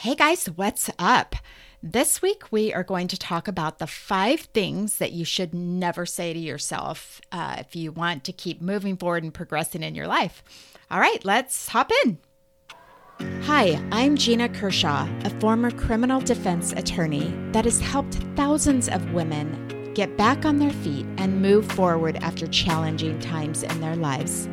Hey guys, what's up? This week we are going to talk about the five things that you should never say to yourself uh, if you want to keep moving forward and progressing in your life. All right, let's hop in. Hi, I'm Gina Kershaw, a former criminal defense attorney that has helped thousands of women get back on their feet and move forward after challenging times in their lives.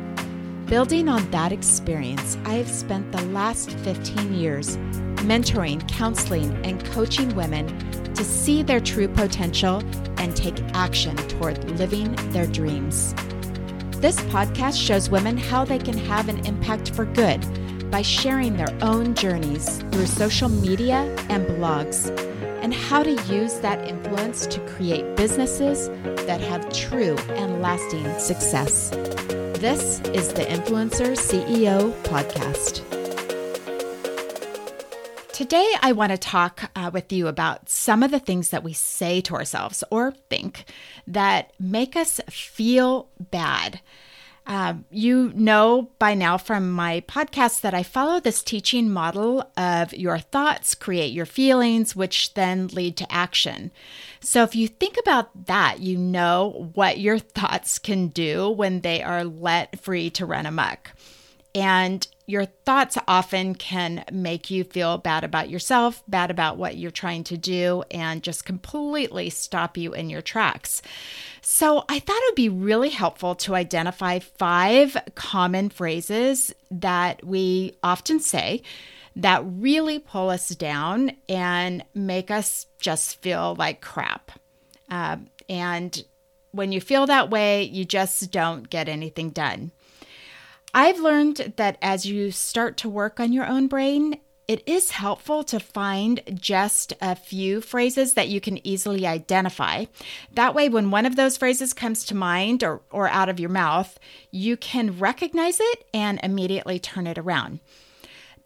Building on that experience, I have spent the last 15 years mentoring, counseling, and coaching women to see their true potential and take action toward living their dreams. This podcast shows women how they can have an impact for good by sharing their own journeys through social media and blogs, and how to use that influence to create businesses that have true and lasting success. This is the Influencer CEO Podcast. Today, I want to talk uh, with you about some of the things that we say to ourselves or think that make us feel bad. Um, you know by now from my podcast that I follow this teaching model of your thoughts create your feelings, which then lead to action. So, if you think about that, you know what your thoughts can do when they are let free to run amok. And your thoughts often can make you feel bad about yourself, bad about what you're trying to do, and just completely stop you in your tracks. So, I thought it would be really helpful to identify five common phrases that we often say that really pull us down and make us just feel like crap. Uh, and when you feel that way, you just don't get anything done. I've learned that as you start to work on your own brain, it is helpful to find just a few phrases that you can easily identify. That way, when one of those phrases comes to mind or, or out of your mouth, you can recognize it and immediately turn it around.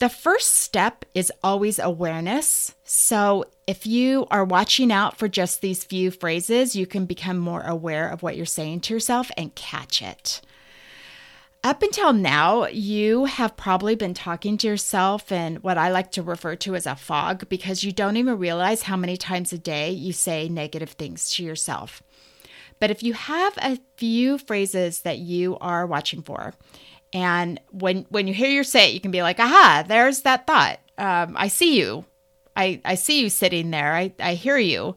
The first step is always awareness. So, if you are watching out for just these few phrases, you can become more aware of what you're saying to yourself and catch it. Up until now, you have probably been talking to yourself in what I like to refer to as a fog because you don't even realize how many times a day you say negative things to yourself. But if you have a few phrases that you are watching for, and when when you hear your say it, you can be like, "Aha! There's that thought. Um, I see you. I I see you sitting there. I I hear you."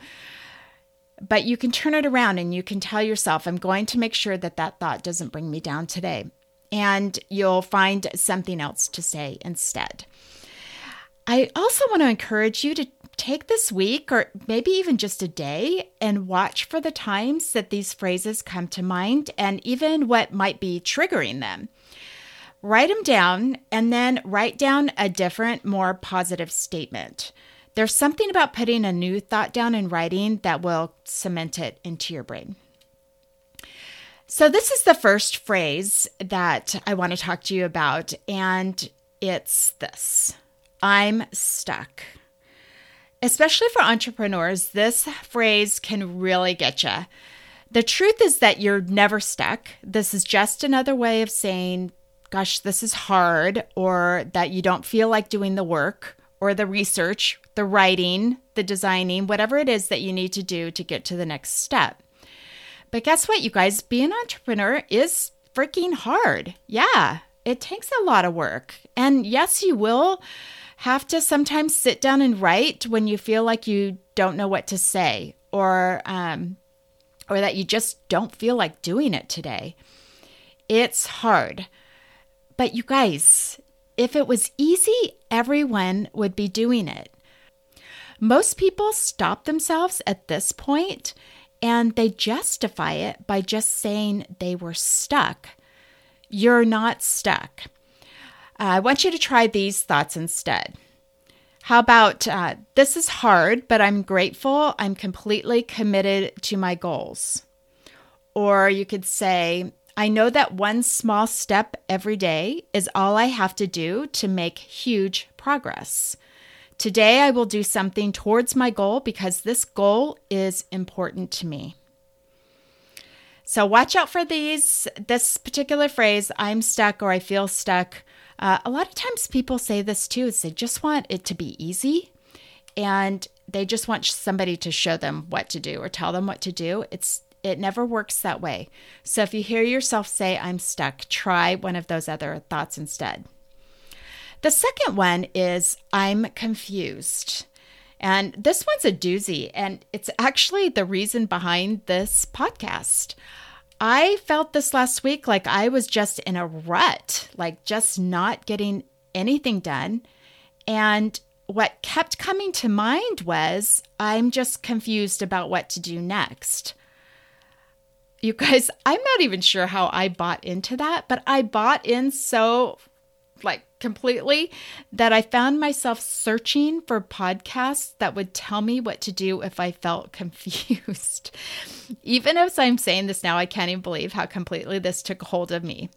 But you can turn it around and you can tell yourself, "I'm going to make sure that that thought doesn't bring me down today." and you'll find something else to say instead. I also want to encourage you to take this week or maybe even just a day and watch for the times that these phrases come to mind and even what might be triggering them. Write them down and then write down a different, more positive statement. There's something about putting a new thought down in writing that will cement it into your brain. So, this is the first phrase that I want to talk to you about, and it's this I'm stuck. Especially for entrepreneurs, this phrase can really get you. The truth is that you're never stuck. This is just another way of saying, gosh, this is hard, or that you don't feel like doing the work, or the research, the writing, the designing, whatever it is that you need to do to get to the next step. But guess what, you guys? Being an entrepreneur is freaking hard. Yeah, it takes a lot of work. And yes, you will have to sometimes sit down and write when you feel like you don't know what to say or um, or that you just don't feel like doing it today. It's hard. But you guys, if it was easy, everyone would be doing it. Most people stop themselves at this point and they justify it by just saying they were stuck. You're not stuck. Uh, I want you to try these thoughts instead. How about uh, this is hard, but I'm grateful. I'm completely committed to my goals. Or you could say, I know that one small step every day is all I have to do to make huge progress. Today, I will do something towards my goal because this goal is important to me. So, watch out for these, this particular phrase, I'm stuck or I feel stuck. Uh, a lot of times people say this too, is they just want it to be easy and they just want somebody to show them what to do or tell them what to do. It's it never works that way. So if you hear yourself say I'm stuck, try one of those other thoughts instead. The second one is I'm confused. And this one's a doozy, and it's actually the reason behind this podcast. I felt this last week like I was just in a rut, like just not getting anything done. And what kept coming to mind was I'm just confused about what to do next. You guys, I'm not even sure how I bought into that, but I bought in so like completely that I found myself searching for podcasts that would tell me what to do if I felt confused. even as I'm saying this now, I can't even believe how completely this took hold of me.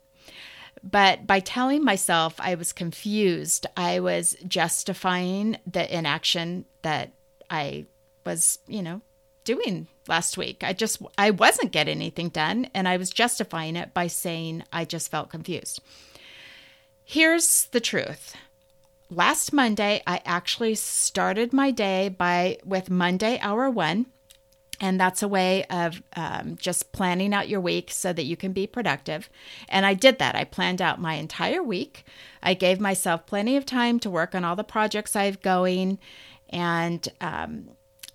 But by telling myself I was confused, I was justifying the inaction that I was, you know, doing last week. I just I wasn't getting anything done and I was justifying it by saying I just felt confused. Here's the truth. Last Monday, I actually started my day by with Monday hour 1 and that's a way of um, just planning out your week so that you can be productive. And I did that. I planned out my entire week. I gave myself plenty of time to work on all the projects I've going. And um,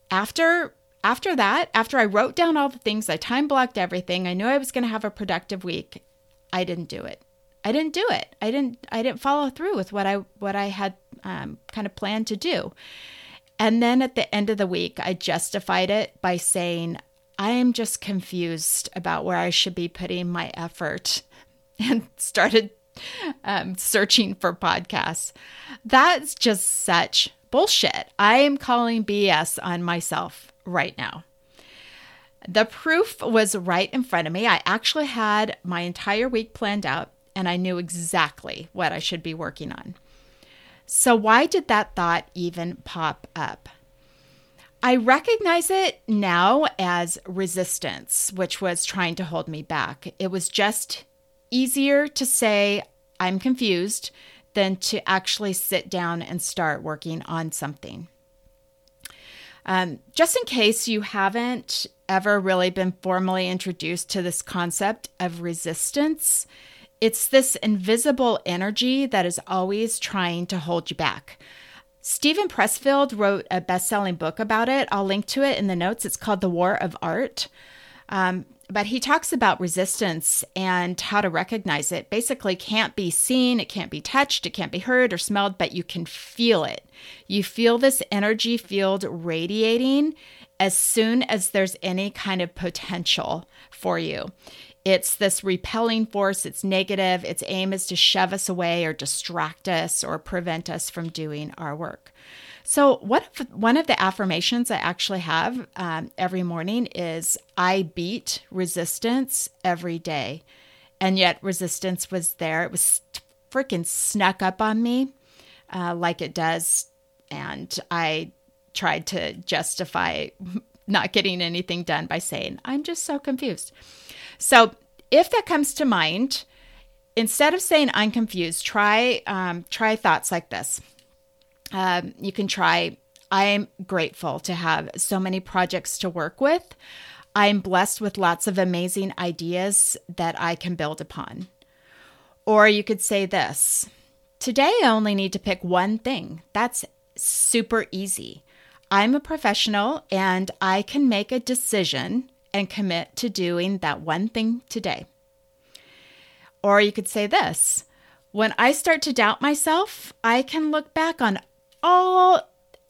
after after that, after I wrote down all the things, I time blocked everything. I knew I was going to have a productive week. I didn't do it. I didn't do it. I didn't. I didn't follow through with what I what I had um, kind of planned to do. And then at the end of the week, I justified it by saying, I am just confused about where I should be putting my effort and started um, searching for podcasts. That's just such bullshit. I am calling BS on myself right now. The proof was right in front of me. I actually had my entire week planned out and I knew exactly what I should be working on. So, why did that thought even pop up? I recognize it now as resistance, which was trying to hold me back. It was just easier to say, I'm confused, than to actually sit down and start working on something. Um, just in case you haven't ever really been formally introduced to this concept of resistance, it's this invisible energy that is always trying to hold you back. Steven Pressfield wrote a best selling book about it. I'll link to it in the notes. It's called The War of Art. Um, but he talks about resistance and how to recognize it. Basically, can't be seen, it can't be touched, it can't be heard or smelled, but you can feel it. You feel this energy field radiating as soon as there's any kind of potential for you. It's this repelling force, it's negative. Its aim is to shove us away or distract us or prevent us from doing our work. So, what if, one of the affirmations I actually have um, every morning is I beat resistance every day. And yet, resistance was there. It was freaking snuck up on me uh, like it does. And I tried to justify not getting anything done by saying, I'm just so confused. So if that comes to mind, instead of saying I'm confused, try um, try thoughts like this. Um, you can try I'm grateful to have so many projects to work with. I'm blessed with lots of amazing ideas that I can build upon. Or you could say this Today I only need to pick one thing. That's super easy. I'm a professional and I can make a decision and commit to doing that one thing today. Or you could say this when I start to doubt myself, I can look back on all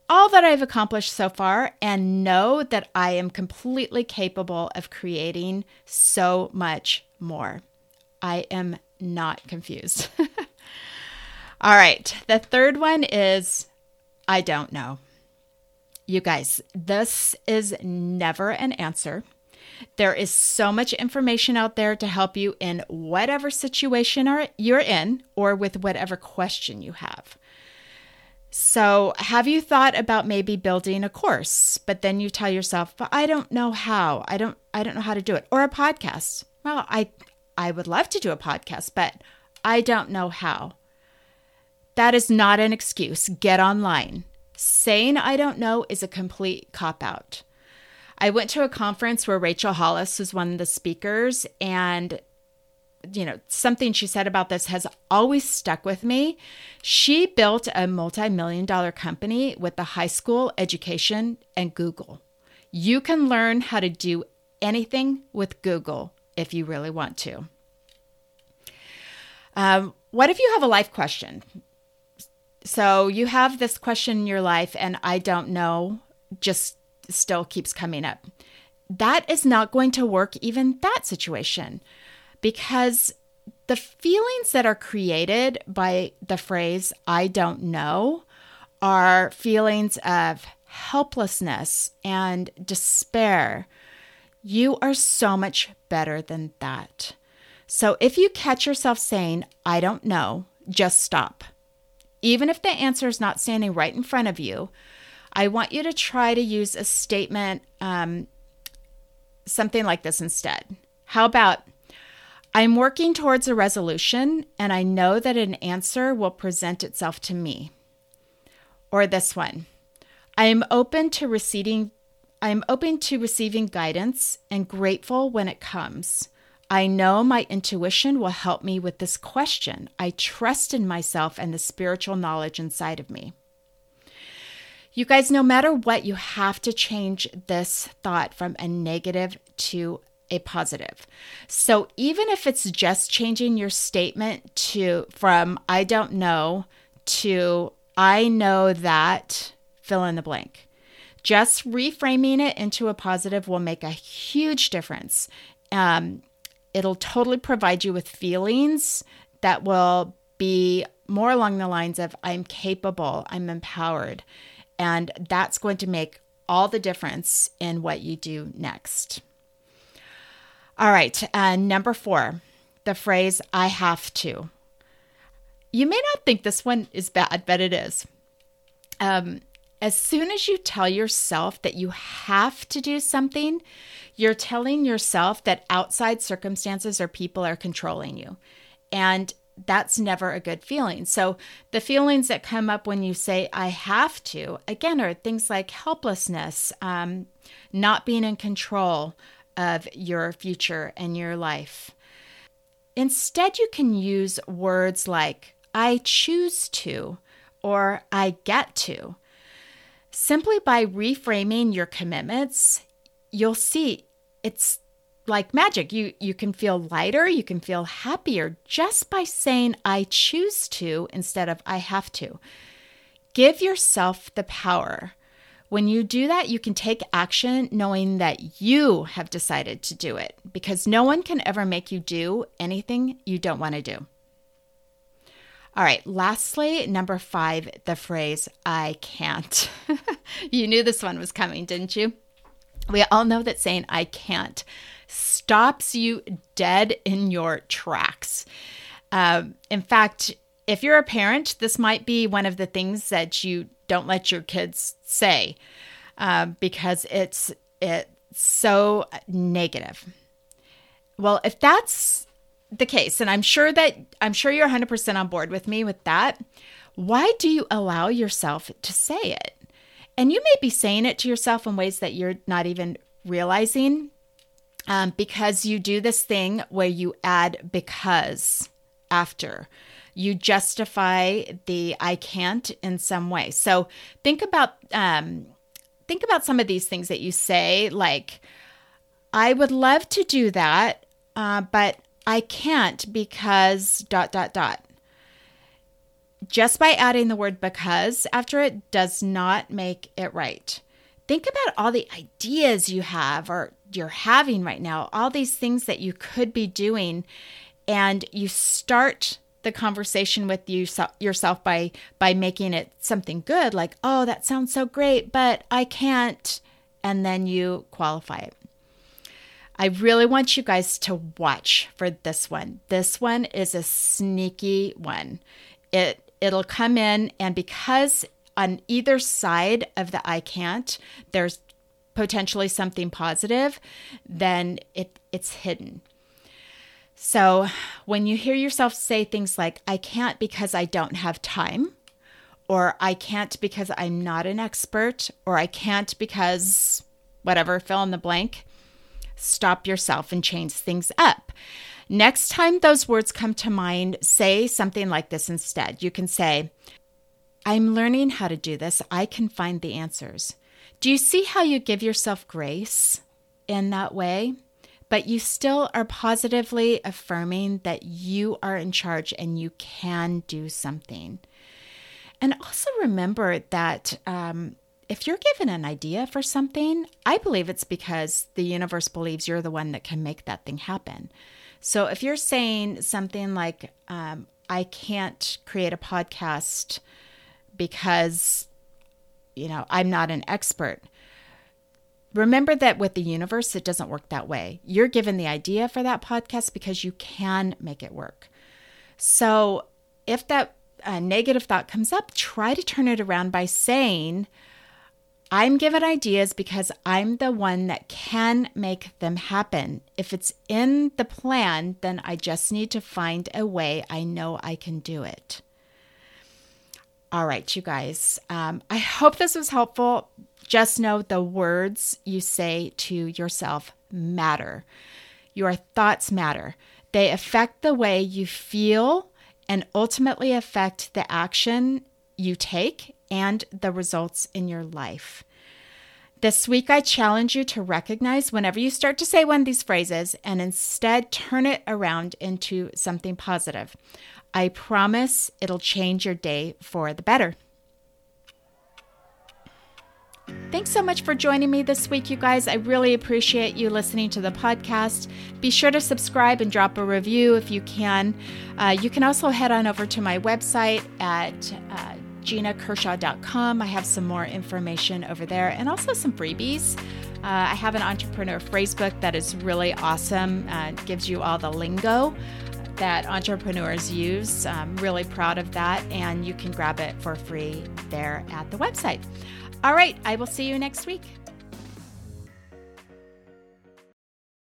all that I've accomplished so far and know that I am completely capable of creating so much more. I am not confused. all right, the third one is I don't know. You guys, this is never an answer. There is so much information out there to help you in whatever situation you're in or with whatever question you have. So, have you thought about maybe building a course, but then you tell yourself, "But I don't know how. I don't I don't know how to do it." Or a podcast. Well, I I would love to do a podcast, but I don't know how. That is not an excuse. Get online. Saying I don't know is a complete cop out. I went to a conference where Rachel Hollis was one of the speakers, and you know, something she said about this has always stuck with me. She built a multi million dollar company with the high school education and Google. You can learn how to do anything with Google if you really want to. Um, what if you have a life question? So you have this question in your life, and I don't know, just still keeps coming up. That is not going to work, even that situation, because the feelings that are created by the phrase, I don't know, are feelings of helplessness and despair. You are so much better than that. So if you catch yourself saying, I don't know, just stop. Even if the answer is not standing right in front of you, I want you to try to use a statement, um, something like this instead. How about, I'm working towards a resolution and I know that an answer will present itself to me. Or this one, I am open to receiving I am open to receiving guidance and grateful when it comes. I know my intuition will help me with this question. I trust in myself and the spiritual knowledge inside of me. You guys, no matter what, you have to change this thought from a negative to a positive. So even if it's just changing your statement to from I don't know to I know that fill in the blank. Just reframing it into a positive will make a huge difference. Um, it'll totally provide you with feelings that will be more along the lines of I'm capable, I'm empowered. And that's going to make all the difference in what you do next. All right, uh, number four, the phrase I have to. You may not think this one is bad, but it is. Um, as soon as you tell yourself that you have to do something, you're telling yourself that outside circumstances or people are controlling you. And that's never a good feeling. So, the feelings that come up when you say, I have to, again, are things like helplessness, um, not being in control of your future and your life. Instead, you can use words like, I choose to, or I get to. Simply by reframing your commitments, you'll see it's like magic. You you can feel lighter, you can feel happier just by saying I choose to instead of I have to. Give yourself the power. When you do that, you can take action knowing that you have decided to do it because no one can ever make you do anything you don't want to do. All right, lastly, number five, the phrase, I can't. you knew this one was coming, didn't you? We all know that saying, I can't, stops you dead in your tracks. Um, in fact, if you're a parent, this might be one of the things that you don't let your kids say uh, because it's it's so negative. Well, if that's the case, and I'm sure that I'm sure you're 100% on board with me with that. Why do you allow yourself to say it? And you may be saying it to yourself in ways that you're not even realizing um, because you do this thing where you add because after. You justify the I can't in some way. So think about um, think about some of these things that you say, like I would love to do that, uh, but I can't because dot, dot, dot. Just by adding the word because after it does not make it right. Think about all the ideas you have or you're having right now, all these things that you could be doing, and you start the conversation with you yourself by by making it something good like oh that sounds so great but i can't and then you qualify it I really want you guys to watch for this one. This one is a sneaky one. It it'll come in and because on either side of the I can't, there's potentially something positive, then it it's hidden. So when you hear yourself say things like, I can't because I don't have time, or I can't because I'm not an expert, or I can't because whatever, fill in the blank, stop yourself and change things up. Next time those words come to mind, say something like this instead. You can say, I'm learning how to do this. I can find the answers. Do you see how you give yourself grace in that way? But you still are positively affirming that you are in charge and you can do something. And also remember that um, if you're given an idea for something, I believe it's because the universe believes you're the one that can make that thing happen. So if you're saying something like, um, I can't create a podcast because, you know, I'm not an expert. Remember that with the universe, it doesn't work that way. You're given the idea for that podcast because you can make it work. So if that uh, negative thought comes up, try to turn it around by saying, I'm given ideas because I'm the one that can make them happen. If it's in the plan, then I just need to find a way I know I can do it. All right, you guys. Um, I hope this was helpful. Just know the words you say to yourself matter. Your thoughts matter. They affect the way you feel and ultimately affect the action you take and the results in your life. This week, I challenge you to recognize whenever you start to say one of these phrases and instead turn it around into something positive. I promise it'll change your day for the better. Thanks so much for joining me this week, you guys. I really appreciate you listening to the podcast. Be sure to subscribe and drop a review if you can. Uh, you can also head on over to my website at uh, ginakershaw.com. I have some more information over there and also some freebies. Uh, I have an entrepreneur phrase book that is really awesome. Uh, gives you all the lingo that entrepreneurs use. I'm really proud of that, and you can grab it for free there at the website. All right, I will see you next week.